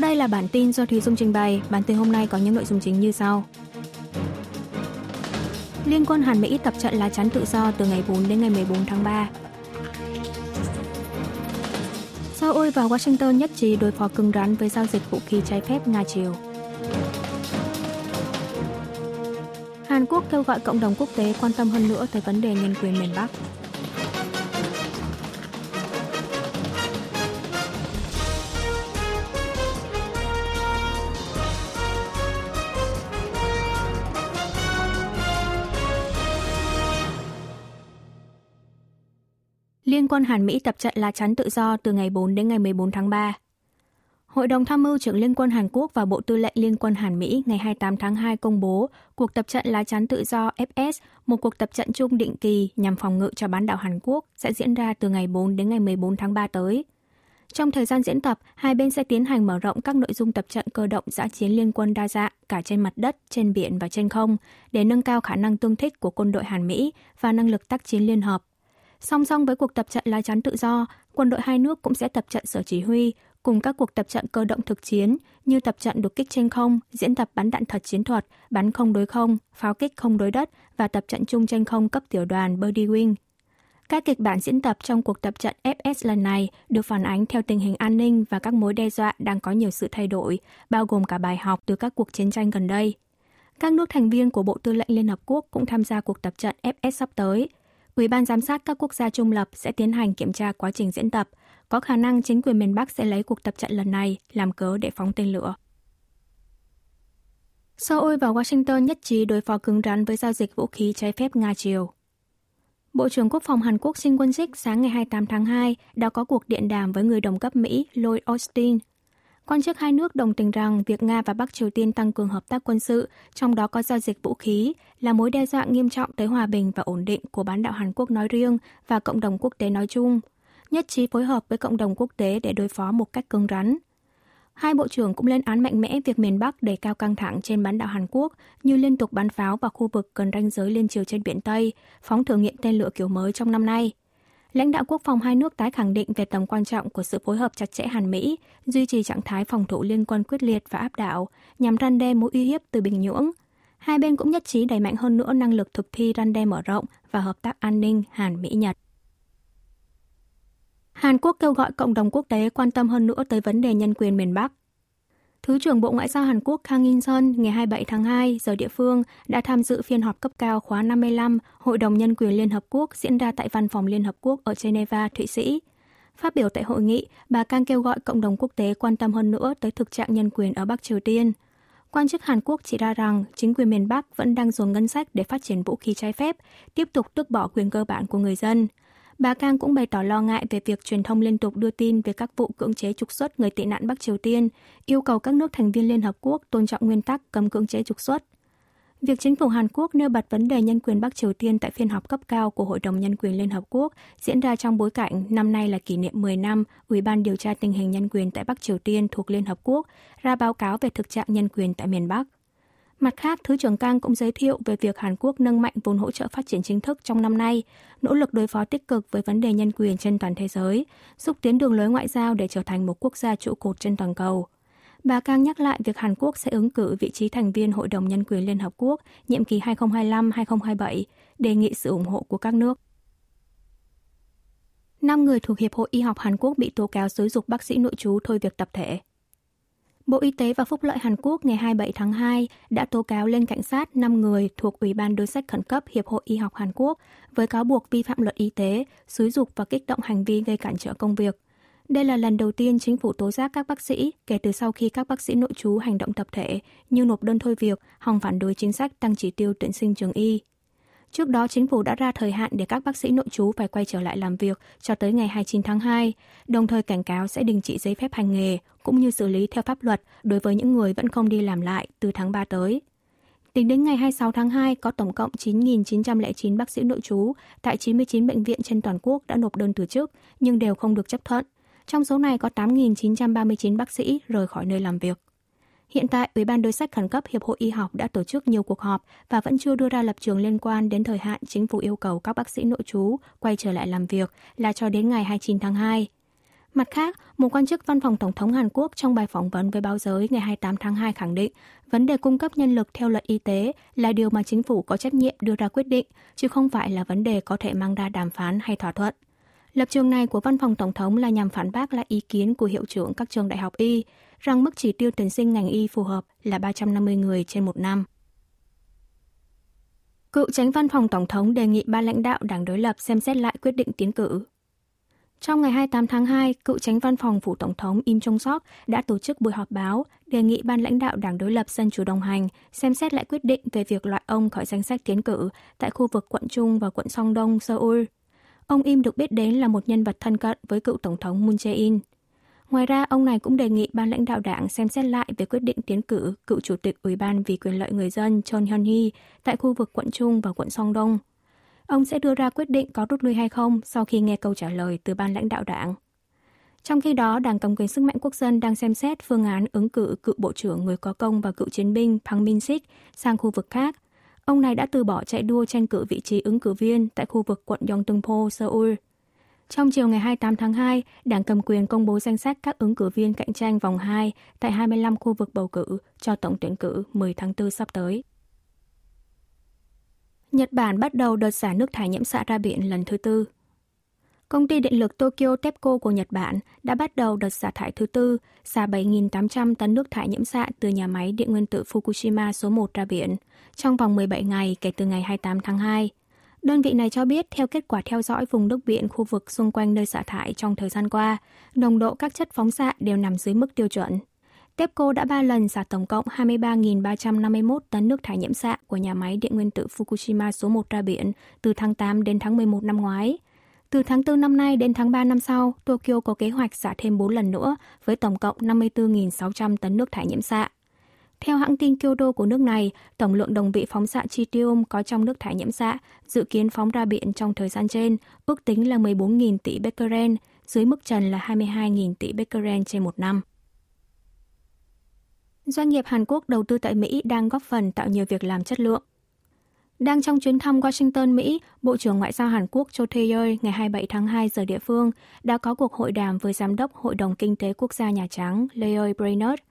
Sau đây là bản tin do Thúy Dung trình bày. Bản tin hôm nay có những nội dung chính như sau. Liên quân Hàn Mỹ tập trận lá chắn tự do từ ngày 4 đến ngày 14 tháng 3. Seoul và Washington nhất trí đối phó cứng rắn với giao dịch vũ khí trái phép Nga-Triều. Hàn Quốc kêu gọi cộng đồng quốc tế quan tâm hơn nữa tới vấn đề nhân quyền miền Bắc. Liên quân Hàn Mỹ tập trận lá chắn tự do từ ngày 4 đến ngày 14 tháng 3. Hội đồng tham mưu trưởng Liên quân Hàn Quốc và Bộ Tư lệnh Liên quân Hàn Mỹ ngày 28 tháng 2 công bố cuộc tập trận lá chắn tự do FS, một cuộc tập trận chung định kỳ nhằm phòng ngự cho bán đảo Hàn Quốc sẽ diễn ra từ ngày 4 đến ngày 14 tháng 3 tới. Trong thời gian diễn tập, hai bên sẽ tiến hành mở rộng các nội dung tập trận cơ động giã chiến liên quân đa dạng cả trên mặt đất, trên biển và trên không để nâng cao khả năng tương thích của quân đội Hàn Mỹ và năng lực tác chiến liên hợp. Song song với cuộc tập trận lá chắn tự do, quân đội hai nước cũng sẽ tập trận sở chỉ huy, cùng các cuộc tập trận cơ động thực chiến như tập trận đột kích trên không, diễn tập bắn đạn thật chiến thuật, bắn không đối không, pháo kích không đối đất và tập trận chung trên không cấp tiểu đoàn Birdie Wing. Các kịch bản diễn tập trong cuộc tập trận FS lần này được phản ánh theo tình hình an ninh và các mối đe dọa đang có nhiều sự thay đổi, bao gồm cả bài học từ các cuộc chiến tranh gần đây. Các nước thành viên của Bộ Tư lệnh Liên Hợp Quốc cũng tham gia cuộc tập trận FS sắp tới. Ủy ban giám sát các quốc gia trung lập sẽ tiến hành kiểm tra quá trình diễn tập, có khả năng chính quyền miền Bắc sẽ lấy cuộc tập trận lần này làm cớ để phóng tên lửa. Seoul và Washington nhất trí đối phó cứng rắn với giao dịch vũ khí trái phép Nga-Triều. Bộ trưởng Quốc phòng Hàn Quốc Shin Won-sik sáng ngày 28 tháng 2 đã có cuộc điện đàm với người đồng cấp Mỹ Lloyd Austin. Quan chức hai nước đồng tình rằng việc Nga và Bắc Triều Tiên tăng cường hợp tác quân sự, trong đó có giao dịch vũ khí, là mối đe dọa nghiêm trọng tới hòa bình và ổn định của bán đảo Hàn Quốc nói riêng và cộng đồng quốc tế nói chung – nhất trí phối hợp với cộng đồng quốc tế để đối phó một cách cứng rắn. Hai bộ trưởng cũng lên án mạnh mẽ việc miền Bắc đẩy cao căng thẳng trên bán đảo Hàn Quốc như liên tục bắn pháo vào khu vực gần ranh giới liên triều trên biển Tây, phóng thử nghiệm tên lửa kiểu mới trong năm nay. Lãnh đạo quốc phòng hai nước tái khẳng định về tầm quan trọng của sự phối hợp chặt chẽ Hàn Mỹ, duy trì trạng thái phòng thủ liên quân quyết liệt và áp đảo nhằm răn đe mối uy hiếp từ Bình Nhưỡng. Hai bên cũng nhất trí đẩy mạnh hơn nữa năng lực thực thi răn đe mở rộng và hợp tác an ninh Hàn Mỹ-Nhật. Hàn Quốc kêu gọi cộng đồng quốc tế quan tâm hơn nữa tới vấn đề nhân quyền miền Bắc. Thứ trưởng Bộ Ngoại giao Hàn Quốc Kang In-sun ngày 27 tháng 2 giờ địa phương đã tham dự phiên họp cấp cao khóa 55 Hội đồng Nhân quyền Liên Hợp Quốc diễn ra tại Văn phòng Liên Hợp Quốc ở Geneva, Thụy Sĩ. Phát biểu tại hội nghị, bà Kang kêu gọi cộng đồng quốc tế quan tâm hơn nữa tới thực trạng nhân quyền ở Bắc Triều Tiên. Quan chức Hàn Quốc chỉ ra rằng chính quyền miền Bắc vẫn đang dùng ngân sách để phát triển vũ khí trái phép, tiếp tục tước bỏ quyền cơ bản của người dân – Bà Kang cũng bày tỏ lo ngại về việc truyền thông liên tục đưa tin về các vụ cưỡng chế trục xuất người tị nạn Bắc Triều Tiên, yêu cầu các nước thành viên Liên Hợp Quốc tôn trọng nguyên tắc cấm cưỡng chế trục xuất. Việc chính phủ Hàn Quốc nêu bật vấn đề nhân quyền Bắc Triều Tiên tại phiên họp cấp cao của Hội đồng Nhân quyền Liên Hợp Quốc diễn ra trong bối cảnh năm nay là kỷ niệm 10 năm Ủy ban điều tra tình hình nhân quyền tại Bắc Triều Tiên thuộc Liên Hợp Quốc ra báo cáo về thực trạng nhân quyền tại miền Bắc. Mặt khác, Thứ trưởng Kang cũng giới thiệu về việc Hàn Quốc nâng mạnh vốn hỗ trợ phát triển chính thức trong năm nay, nỗ lực đối phó tích cực với vấn đề nhân quyền trên toàn thế giới, xúc tiến đường lối ngoại giao để trở thành một quốc gia trụ cột trên toàn cầu. Bà Kang nhắc lại việc Hàn Quốc sẽ ứng cử vị trí thành viên Hội đồng Nhân quyền Liên Hợp Quốc nhiệm kỳ 2025-2027, đề nghị sự ủng hộ của các nước. Năm người thuộc Hiệp hội Y học Hàn Quốc bị tố cáo xúi dục bác sĩ nội trú thôi việc tập thể. Bộ Y tế và Phúc lợi Hàn Quốc ngày 27 tháng 2 đã tố cáo lên cảnh sát 5 người thuộc Ủy ban đối sách khẩn cấp Hiệp hội Y học Hàn Quốc với cáo buộc vi phạm luật y tế, xúi dục và kích động hành vi gây cản trở công việc. Đây là lần đầu tiên chính phủ tố giác các bác sĩ kể từ sau khi các bác sĩ nội trú hành động tập thể như nộp đơn thôi việc, hòng phản đối chính sách tăng chỉ tiêu tuyển sinh trường y. Trước đó, chính phủ đã ra thời hạn để các bác sĩ nội trú phải quay trở lại làm việc cho tới ngày 29 tháng 2, đồng thời cảnh cáo sẽ đình chỉ giấy phép hành nghề cũng như xử lý theo pháp luật đối với những người vẫn không đi làm lại từ tháng 3 tới. Tính đến ngày 26 tháng 2, có tổng cộng 9.909 bác sĩ nội trú tại 99 bệnh viện trên toàn quốc đã nộp đơn từ chức, nhưng đều không được chấp thuận. Trong số này có 8.939 bác sĩ rời khỏi nơi làm việc. Hiện tại, Ủy ban đối sách khẩn cấp Hiệp hội Y học đã tổ chức nhiều cuộc họp và vẫn chưa đưa ra lập trường liên quan đến thời hạn chính phủ yêu cầu các bác sĩ nội trú quay trở lại làm việc là cho đến ngày 29 tháng 2. Mặt khác, một quan chức văn phòng Tổng thống Hàn Quốc trong bài phỏng vấn với báo giới ngày 28 tháng 2 khẳng định vấn đề cung cấp nhân lực theo luật y tế là điều mà chính phủ có trách nhiệm đưa ra quyết định, chứ không phải là vấn đề có thể mang ra đàm phán hay thỏa thuận. Lập trường này của văn phòng Tổng thống là nhằm phản bác lại ý kiến của hiệu trưởng các trường đại học y rằng mức chỉ tiêu tuyển sinh ngành y phù hợp là 350 người trên một năm. Cựu tránh văn phòng Tổng thống đề nghị ba lãnh đạo đảng đối lập xem xét lại quyết định tiến cử. Trong ngày 28 tháng 2, cựu tránh văn phòng phủ tổng thống Im Jong Sok đã tổ chức buổi họp báo đề nghị ban lãnh đạo đảng đối lập Dân chủ đồng hành xem xét lại quyết định về việc loại ông khỏi danh sách tiến cử tại khu vực quận Trung và quận Song Đông, Seoul. Ông Im được biết đến là một nhân vật thân cận với cựu tổng thống Moon Jae-in. Ngoài ra, ông này cũng đề nghị ban lãnh đạo đảng xem xét lại về quyết định tiến cử cựu chủ tịch Ủy ban vì quyền lợi người dân Chon Hyun-hee tại khu vực quận Trung và quận Song Đông. Ông sẽ đưa ra quyết định có rút lui hay không sau khi nghe câu trả lời từ ban lãnh đạo đảng. Trong khi đó, Đảng Cầm quyền Sức mạnh Quốc dân đang xem xét phương án ứng cử cựu Bộ trưởng người có công và cựu chiến binh Pang Min-sik sang khu vực khác. Ông này đã từ bỏ chạy đua tranh cử vị trí ứng cử viên tại khu vực quận Yongtungpo, Seoul. Trong chiều ngày 28 tháng 2, Đảng cầm quyền công bố danh sách các ứng cử viên cạnh tranh vòng 2 tại 25 khu vực bầu cử cho tổng tuyển cử 10 tháng 4 sắp tới. Nhật Bản bắt đầu đợt xả nước thải nhiễm xạ ra biển lần thứ tư. Công ty điện lực Tokyo TEPCO của Nhật Bản đã bắt đầu đợt xả thải thứ tư, xả 7.800 tấn nước thải nhiễm xạ từ nhà máy điện nguyên tử Fukushima số 1 ra biển, trong vòng 17 ngày kể từ ngày 28 tháng 2. Đơn vị này cho biết theo kết quả theo dõi vùng nước biển khu vực xung quanh nơi xả thải trong thời gian qua, nồng độ các chất phóng xạ đều nằm dưới mức tiêu chuẩn. TEPCO đã 3 lần xả tổng cộng 23.351 tấn nước thải nhiễm xạ của nhà máy điện nguyên tử Fukushima số 1 ra biển từ tháng 8 đến tháng 11 năm ngoái. Từ tháng 4 năm nay đến tháng 3 năm sau, Tokyo có kế hoạch xả thêm 4 lần nữa với tổng cộng 54.600 tấn nước thải nhiễm xạ. Theo hãng tin Kyoto của nước này, tổng lượng đồng vị phóng xạ tritium có trong nước thải nhiễm xạ dự kiến phóng ra biển trong thời gian trên ước tính là 14.000 tỷ becquerel, dưới mức trần là 22.000 tỷ becquerel trên một năm. Doanh nghiệp Hàn Quốc đầu tư tại Mỹ đang góp phần tạo nhiều việc làm chất lượng. Đang trong chuyến thăm Washington, Mỹ, Bộ trưởng Ngoại giao Hàn Quốc Cho Tae-yeol ngày 27 tháng 2 giờ địa phương đã có cuộc hội đàm với Giám đốc Hội đồng Kinh tế Quốc gia Nhà Trắng Leoy Brainerd.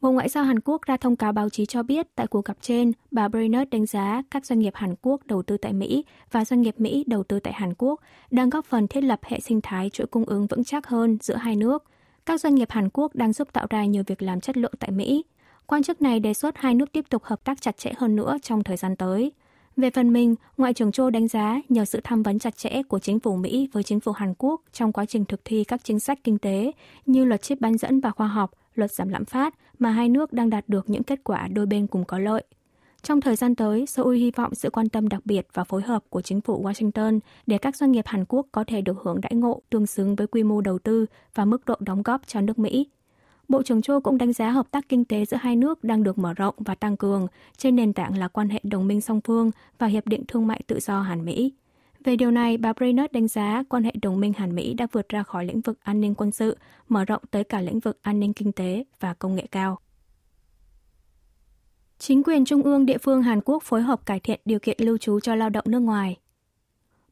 Bộ Ngoại giao Hàn Quốc ra thông cáo báo chí cho biết tại cuộc gặp trên, bà Brainerd đánh giá các doanh nghiệp Hàn Quốc đầu tư tại Mỹ và doanh nghiệp Mỹ đầu tư tại Hàn Quốc đang góp phần thiết lập hệ sinh thái chuỗi cung ứng vững chắc hơn giữa hai nước – các doanh nghiệp Hàn Quốc đang giúp tạo ra nhiều việc làm chất lượng tại Mỹ. Quan chức này đề xuất hai nước tiếp tục hợp tác chặt chẽ hơn nữa trong thời gian tới. Về phần mình, Ngoại trưởng Châu đánh giá nhờ sự tham vấn chặt chẽ của chính phủ Mỹ với chính phủ Hàn Quốc trong quá trình thực thi các chính sách kinh tế như luật chip bán dẫn và khoa học, luật giảm lạm phát mà hai nước đang đạt được những kết quả đôi bên cùng có lợi. Trong thời gian tới, Seoul hy vọng sự quan tâm đặc biệt và phối hợp của chính phủ Washington để các doanh nghiệp Hàn Quốc có thể được hưởng đãi ngộ tương xứng với quy mô đầu tư và mức độ đóng góp cho nước Mỹ. Bộ trưởng Châu cũng đánh giá hợp tác kinh tế giữa hai nước đang được mở rộng và tăng cường trên nền tảng là quan hệ đồng minh song phương và Hiệp định Thương mại Tự do Hàn-Mỹ. Về điều này, bà Brainerd đánh giá quan hệ đồng minh Hàn-Mỹ đã vượt ra khỏi lĩnh vực an ninh quân sự, mở rộng tới cả lĩnh vực an ninh kinh tế và công nghệ cao. Chính quyền trung ương địa phương Hàn Quốc phối hợp cải thiện điều kiện lưu trú cho lao động nước ngoài.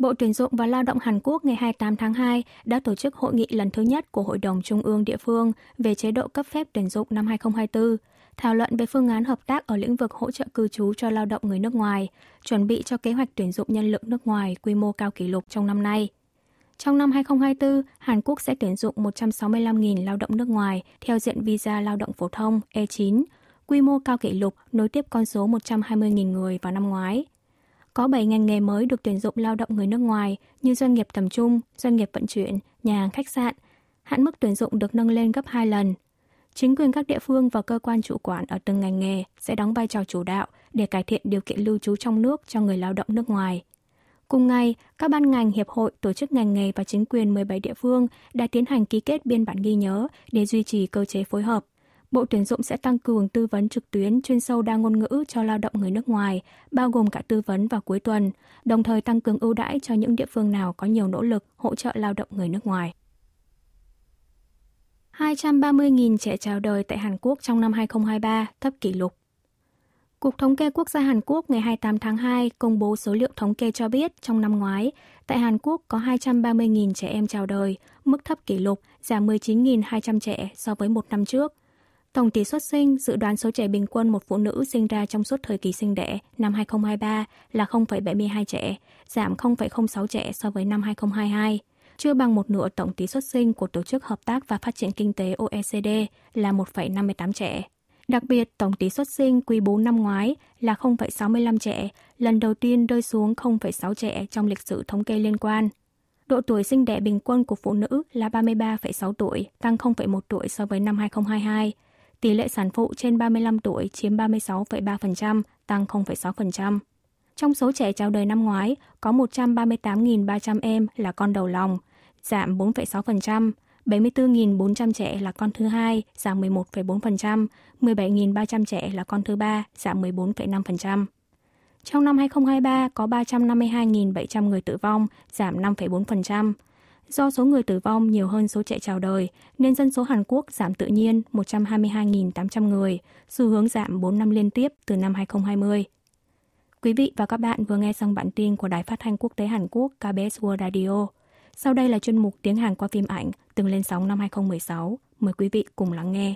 Bộ Tuyển dụng và Lao động Hàn Quốc ngày 28 tháng 2 đã tổ chức hội nghị lần thứ nhất của Hội đồng Trung ương địa phương về chế độ cấp phép tuyển dụng năm 2024, thảo luận về phương án hợp tác ở lĩnh vực hỗ trợ cư trú cho lao động người nước ngoài, chuẩn bị cho kế hoạch tuyển dụng nhân lực nước ngoài quy mô cao kỷ lục trong năm nay. Trong năm 2024, Hàn Quốc sẽ tuyển dụng 165.000 lao động nước ngoài theo diện visa lao động phổ thông E9, quy mô cao kỷ lục nối tiếp con số 120.000 người vào năm ngoái. Có 7 ngành nghề mới được tuyển dụng lao động người nước ngoài như doanh nghiệp tầm trung, doanh nghiệp vận chuyển, nhà hàng khách sạn. Hạn mức tuyển dụng được nâng lên gấp 2 lần. Chính quyền các địa phương và cơ quan chủ quản ở từng ngành nghề sẽ đóng vai trò chủ đạo để cải thiện điều kiện lưu trú trong nước cho người lao động nước ngoài. Cùng ngày, các ban ngành, hiệp hội, tổ chức ngành nghề và chính quyền 17 địa phương đã tiến hành ký kết biên bản ghi nhớ để duy trì cơ chế phối hợp. Bộ Tuyển dụng sẽ tăng cường tư vấn trực tuyến chuyên sâu đa ngôn ngữ cho lao động người nước ngoài, bao gồm cả tư vấn vào cuối tuần, đồng thời tăng cường ưu đãi cho những địa phương nào có nhiều nỗ lực hỗ trợ lao động người nước ngoài. 230.000 trẻ chào đời tại Hàn Quốc trong năm 2023, thấp kỷ lục. Cục Thống kê Quốc gia Hàn Quốc ngày 28 tháng 2 công bố số liệu thống kê cho biết trong năm ngoái, tại Hàn Quốc có 230.000 trẻ em chào đời, mức thấp kỷ lục, giảm 19.200 trẻ so với một năm trước. Tổng tỷ suất sinh dự đoán số trẻ bình quân một phụ nữ sinh ra trong suốt thời kỳ sinh đẻ năm 2023 là 0,72 trẻ, giảm 0,06 trẻ so với năm 2022, chưa bằng một nửa tổng tỷ suất sinh của Tổ chức Hợp tác và Phát triển Kinh tế OECD là 1,58 trẻ. Đặc biệt, tổng tỷ suất sinh quý 4 năm ngoái là 0,65 trẻ, lần đầu tiên rơi xuống 0,6 trẻ trong lịch sử thống kê liên quan. Độ tuổi sinh đẻ bình quân của phụ nữ là 33,6 tuổi, tăng 0,1 tuổi so với năm 2022. Tỷ lệ sản phụ trên 35 tuổi chiếm 36,3%, tăng 0,6%. Trong số trẻ chào đời năm ngoái, có 138.300 em là con đầu lòng, giảm 4,6%, 74.400 trẻ là con thứ hai, giảm 11,4%, 17.300 trẻ là con thứ ba, giảm 14,5%. Trong năm 2023 có 352.700 người tử vong, giảm 5,4%. Do số người tử vong nhiều hơn số trẻ chào đời, nên dân số Hàn Quốc giảm tự nhiên 122.800 người, xu hướng giảm 4 năm liên tiếp từ năm 2020. Quý vị và các bạn vừa nghe xong bản tin của Đài Phát thanh Quốc tế Hàn Quốc KBS World Radio. Sau đây là chuyên mục tiếng Hàn qua phim ảnh từng lên sóng năm 2016. Mời quý vị cùng lắng nghe.